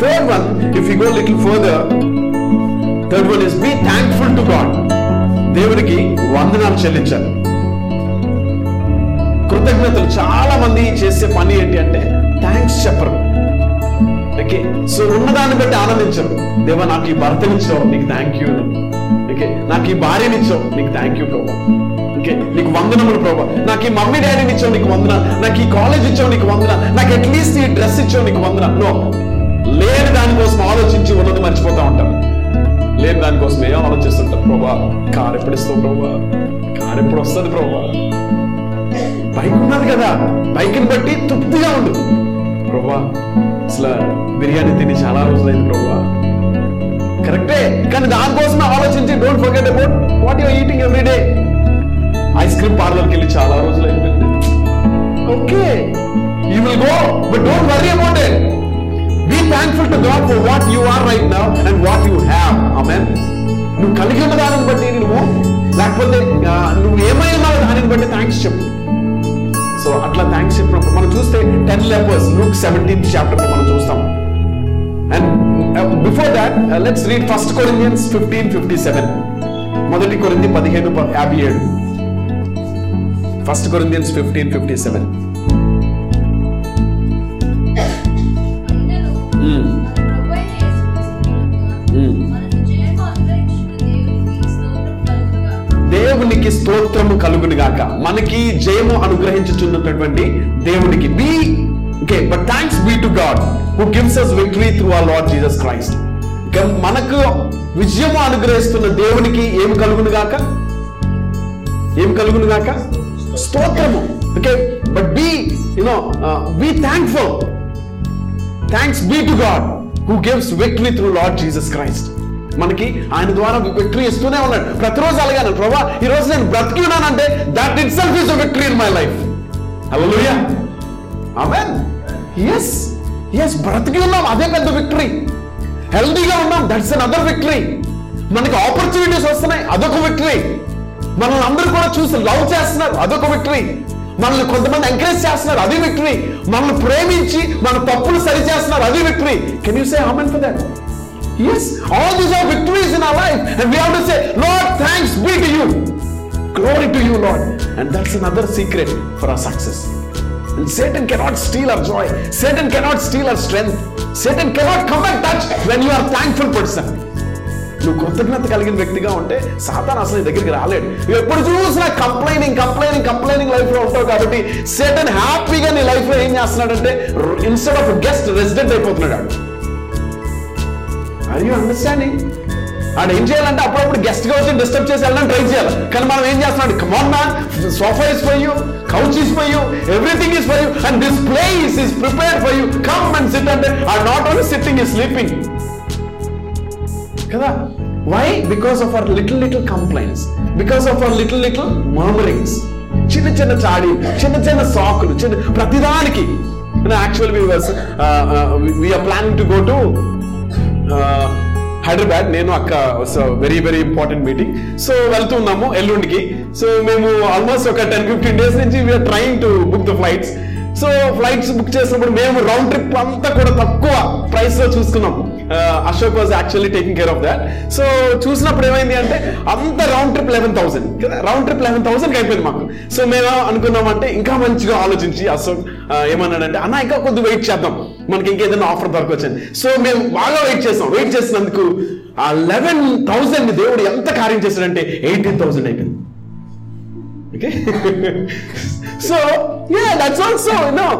Third one, if you go a little further, third one is be thankful to God. దేవుడికి వందనాలు చెల్లించాలి. కృతజ్ఞతలు చాలా మంది చేసే పని ఏంటి అంటే థ్యాంక్స్ చెప్పరు. ఓకే సో ఉన్నదాన్ని బట్టి ఆనందించరు. దేవా నాకు ఈ భర్తనిచ్చావు నీకు థ్యాంక్ యూ ఓకే నాకు ఈ భార్యనిచ్చావు నీకు థ్యాంక్ యూ ప్రభా ఓకే నీకు వందనములు ప్రభా. నాకు ఈ మమ్మీ డాడీని ఇచ్చావు నీకు వందన నాకు ఈ కాలేజ్ ఇచ్చావు నీకు వందన నాకు అట్లీస్ట్ ఈ డ్రెస్ ఇచ్చావు నీకు వందన నో లేని దానికోసం ఆలోచించి ఉన్నది మర్చిపోతా ఉంటాం. లేని దానికోసం ఏం ఆలోచిస్తుంటాం ప్రభా? కారు ఎప్పుడు ఇస్తావు ప్రభా? కారు ఎప్పుడు వస్తుంది ప్రభా? బైక్ ఉన్నది కదా. బైక్ని బట్టి తృప్తిగా ఉండు. ప్రభా అసలు బిర్యానీ తిని చాలా రోజులైంది ప్రభా. కరెక్టే కానీ దానికోసమే ఆలోచించి don't forget about what your eating every day ice cream పార్లర్కి వెళ్ళి చాలా రోజులు అయిపోయింది okay. You will go but don't worry about it be thankful to God for what you are right now and what you have amen నువ్వు కలిగి ఉన్న దానిని బట్టి నువ్వు లేకపోతే నువ్వు ఏమై ఉన్నావు దానిని బట్టి థ్యాంక్స్ చెప్పు. సో అట్లా థ్యాంక్స్ చెప్పినప్పుడు మనం చూస్తే ten lepers Luke seventeen chapter మనం చూస్తాం. And before that let's read first Corinthians fifteen fifty seven మొదటి కొరింది పదిహేను యాభై ఏడు. First Corinthians fifteen fifty seven. దేవునికి స్తోత్రము కలుగును గాక. మనకి జయము అనుగ్రహించుచున్నటువంటి దేవునికి. Be okay but thanks be to God who gives us victory through our Lord Jesus Christ మనకు విజయము అనుగ్రహిస్తున్న దేవునికి ఏమి కలుగును గాక? ఏం కలుగును గాక? స్తోత్రము. Okay but be you know be thankful thanks be to God who gives victory through Lord Jesus Christ మనకి ఆయన ద్వారా విక్టరీ ఇస్తూనే ఉన్నాడు. ప్రతిరోజు అలాగే ప్రభా ఈ రోజు నేను బ్రతికి ఉన్నానంటే that itself is victory in my life hallelujah amen yes yes బ్రతికి ఉన్నాం. అదే పెద్ద విక్టరీ హెల్దీగా ఉన్నాం. దట్స్ అన్ అదర్ విక్టరీ మనకి ఆపర్చునిటీస్ వస్తున్నాయి. అదొక విక్టరీ మనల్ని అందరూ కూడా చూసి లవ్ చేస్తున్నారు అదొక విక్టరీ మనల్ని కొంతమంది ఎంకరేజ్ చేస్తున్నారు అది విక్టరీ మనల్ని ప్రేమించి మన తప్పులు సరి చేస్తున్నారు అది victory can you say amen for that Yes, all these are victories in our life, and we have to say, Lord, thanks be to you. Glory to you, Lord. And that's another secret for our success. And Satan cannot steal our joy. Satan cannot steal our strength. Satan cannot come and touch when you are thankful person. నువ్వు కృతజ్ఞత కలిగిన వ్యక్తిగా ఉంటే సాతాన్ అసలు నీ దగ్గరికి రాలేడు. నువ్వు ఎప్పుడు చూసినా కంప్లైనింగ్ కంప్లైనింగ్ కంప్లైనింగ్ లైఫ్లో ఉంటావు కాబట్టి సెటన్ హ్యాపీగా నీ లైఫ్లో ఏం చేస్తున్నాడంటే ఇన్స్టెడ్ ఆఫ్ గెస్ట్ రెసిడెంట్ అయిపోతున్నాడు వాడు. ఆర్ యూ అండర్స్టాండింగ్ ఆడ ఏం చేయాలంటే అప్పుడప్పుడు గెస్ట్గా వచ్చి డిస్టర్బ్ చేసి వెళ్ళడం ట్రై చేయాలి. కానీ మనం ఏం చేస్తున్నాడు? Come on man sofa is for you couch is for you everything is for you and this place is prepared for you come and sit అంటే are not only sitting is sleeping కదా? Why because of our little little complaints because of our little little murmurings చిన్న చిన్న చాడి చిన్న చిన్న సాకులు చిన్న ప్రతిదానికి. Actual we are planning to go to Hyderabad నేను అక్క very very important meeting so వెళ్తున్నాము ఎల్లుండికి. సో మేము ఆల్మోస్ట్ ఒక టెన్ ఫిఫ్టీన్ డేస్ నుంచి we are trying to book the flights so flights book చేసినప్పుడు మేము రౌండ్ ట్రిప్ అంతా కూడా తక్కువ ప్రైస్లో చూసుకున్నాం Ashok was actually taking care of that so చూసినప్పుడు ఏమైంది అంటే అంత రౌండ్ ట్రిప్ లెవెన్ థౌసండ్ కదా రౌండ్ ట్రిప్ లెవెన్ థౌసండ్ అయిపోయింది మాకు. సో మేము అనుకున్నామంటే ఇంకా మంచిగా ఆలోచించి అశోక్ ఏమన్నాడంటే అన్న ఇంకా కొద్ది వెయిట్ చేద్దాం. మనకి ఇంకేదైనా ఆఫర్ దొరకొచ్చని. సో మేము బాగా వెయిట్ చేస్తాం వెయిట్ చేసినందుకు ఆ లెవెన్ థౌసండ్ దేవుడు ఎంత కార్యం చేశాడంటే ఎయిటీన్ థౌసండ్ అయిపోయింది. Okay? so, yeah, that's also, you know,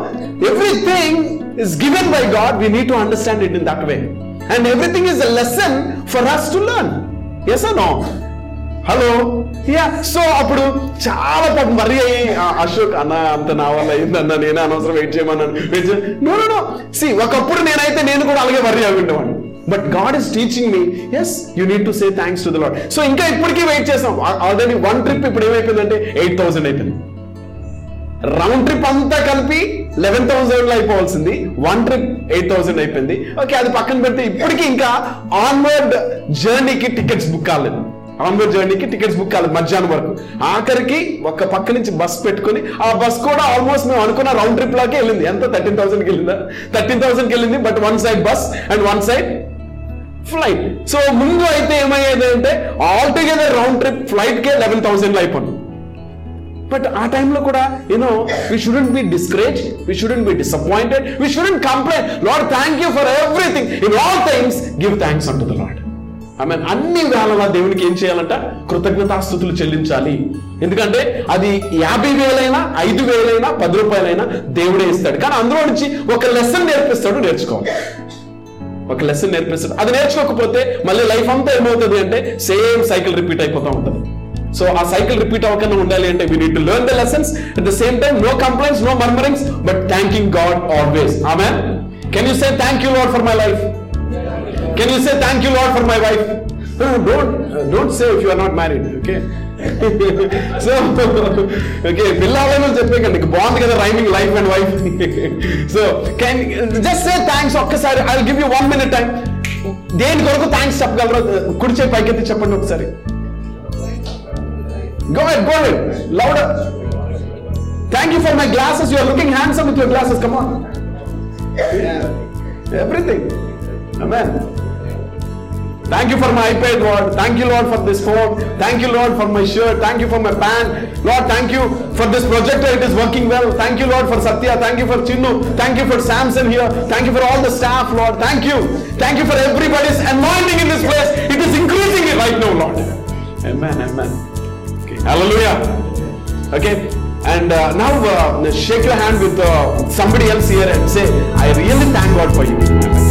everything is given by God. We need to understand it in that way. And everything is a lesson for us to learn. Yes or no? Hello yeah so అప్పుడు చాలా పాపం మరీ అయ్యి అశోక్ అన్న అంత నా వల్ల అయిందన్న నేనే అనవసరం వెయిట్ చేయమన్నాను వెయిట్ చేయ నో నో సి ఒకప్పుడు నేనైతే నేను కూడా అలాగే వర్రీ అవి ఉండేవాడిని but God is teaching me yes you need to say thanks to the Lord so ఇంకా ఇప్పటికీ వెయిట్ చేస్తాం. ఆల్రెడీ వన్ ట్రిప్ ఇప్పుడు ఏమైపోయిందంటే ఎయిట్ థౌసండ్ అయిపోయింది. రౌండ్ ట్రిప్ అంతా కలిపి లెవెన్ థౌసండ్లో అయిపోవాల్సింది. వన్ ట్రిప్ ఎయిట్ థౌసండ్ అయిపోయింది. ఓకే అది పక్కన పెడితే ఇప్పటికీ ఇంకా ఆన్వర్డ్ జర్నీకి టికెట్స్ బుక్ కాలేదు. ఆన్వర్డ్ జర్నీకి టికెట్స్ బుక్ కాలేదు మధ్యాహ్నం వరకు. ఆఖరికి ఒక పక్క నుంచి బస్ పెట్టుకుని ఆ బస్ కూడా ఆల్మోస్ట్ మేము అనుకున్న రౌండ్ ట్రిప్ లాగే వెళ్ళింది. ఎంత? థర్టీన్ థౌసండ్కి వెళ్ళిందా? థర్టీన్ థౌసండ్కి వెళ్ళింది but one side bus and one side flight so ముందు అయితే ఏమయ్యేది అంటే all together round trip flight కే లెవెన్ థౌసండ్ అయిపోయింది బట్ ఆ టైంలో కూడా you know we shouldn't be discourage we shouldn't be disappointed we shouldn't complaint Lord thank you for everything in all things give thanks unto the Lord I mean అన్ని వేళలా దేవునికి ఏం చేయాలంట? కృతజ్ఞతాస్థుతులు చెల్లించాలి. ఎందుకంటే అది యాభై వేలైనా ఐదు వేలైనా పది రూపాయలైనా దేవుడే ఇస్తాడు. కానీ అందులో నుంచి ఒక లెసన్ నేర్పిస్తాడు నేర్చుకోవాలి. ఒక లెసన్ నేర్పిస్తాడు అది నేర్చుకోకపోతే మళ్ళీ లైఫ్ అంతా ఏమవుతుంది అంటే సేమ్ సైకిల్ రిపీట్ అయిపోతూ ఉంటుంది. సో ఆ సైకిల్ రిపీట్ అవ్వకుండా ఉండాలి అంటే we need to learn the lessons at the same time no complaints no murmurings but thanking God always ఆమె can you say thank you Lord for my life can you say thank you Lord for my wife don't don't say if you are not married okay so okay పిల్లలను చెప్పే నీకు బాగుంది కదా rhyming life and wife so can just say thanks ఒక్కసారి. I give you one minute time దేని కొరకు thanks చెప్పగలరా కుడి చేయి పైకెత్తి చెప్పండి ఒకసారి. Go ahead go ahead louder thank you for my glasses you are looking handsome with your glasses come on everything amen Thank you for my iPad, Lord. Thank you, Lord, for this phone. Thank you, Lord, for my shirt. Thank you for my pant. Lord, thank you for this projector. It is working well. Thank you, Lord, for Satya. Thank you for Chinnu. Thank you for Samson here. Thank you for all the staff, Lord. Thank you. Thank you for everybody's anointing in this place. It is increasing right now, Lord. Amen. Amen. Okay. Hallelujah. Okay. And uh, now uh, shake your hand with uh, somebody else here and say, I really thank God for you.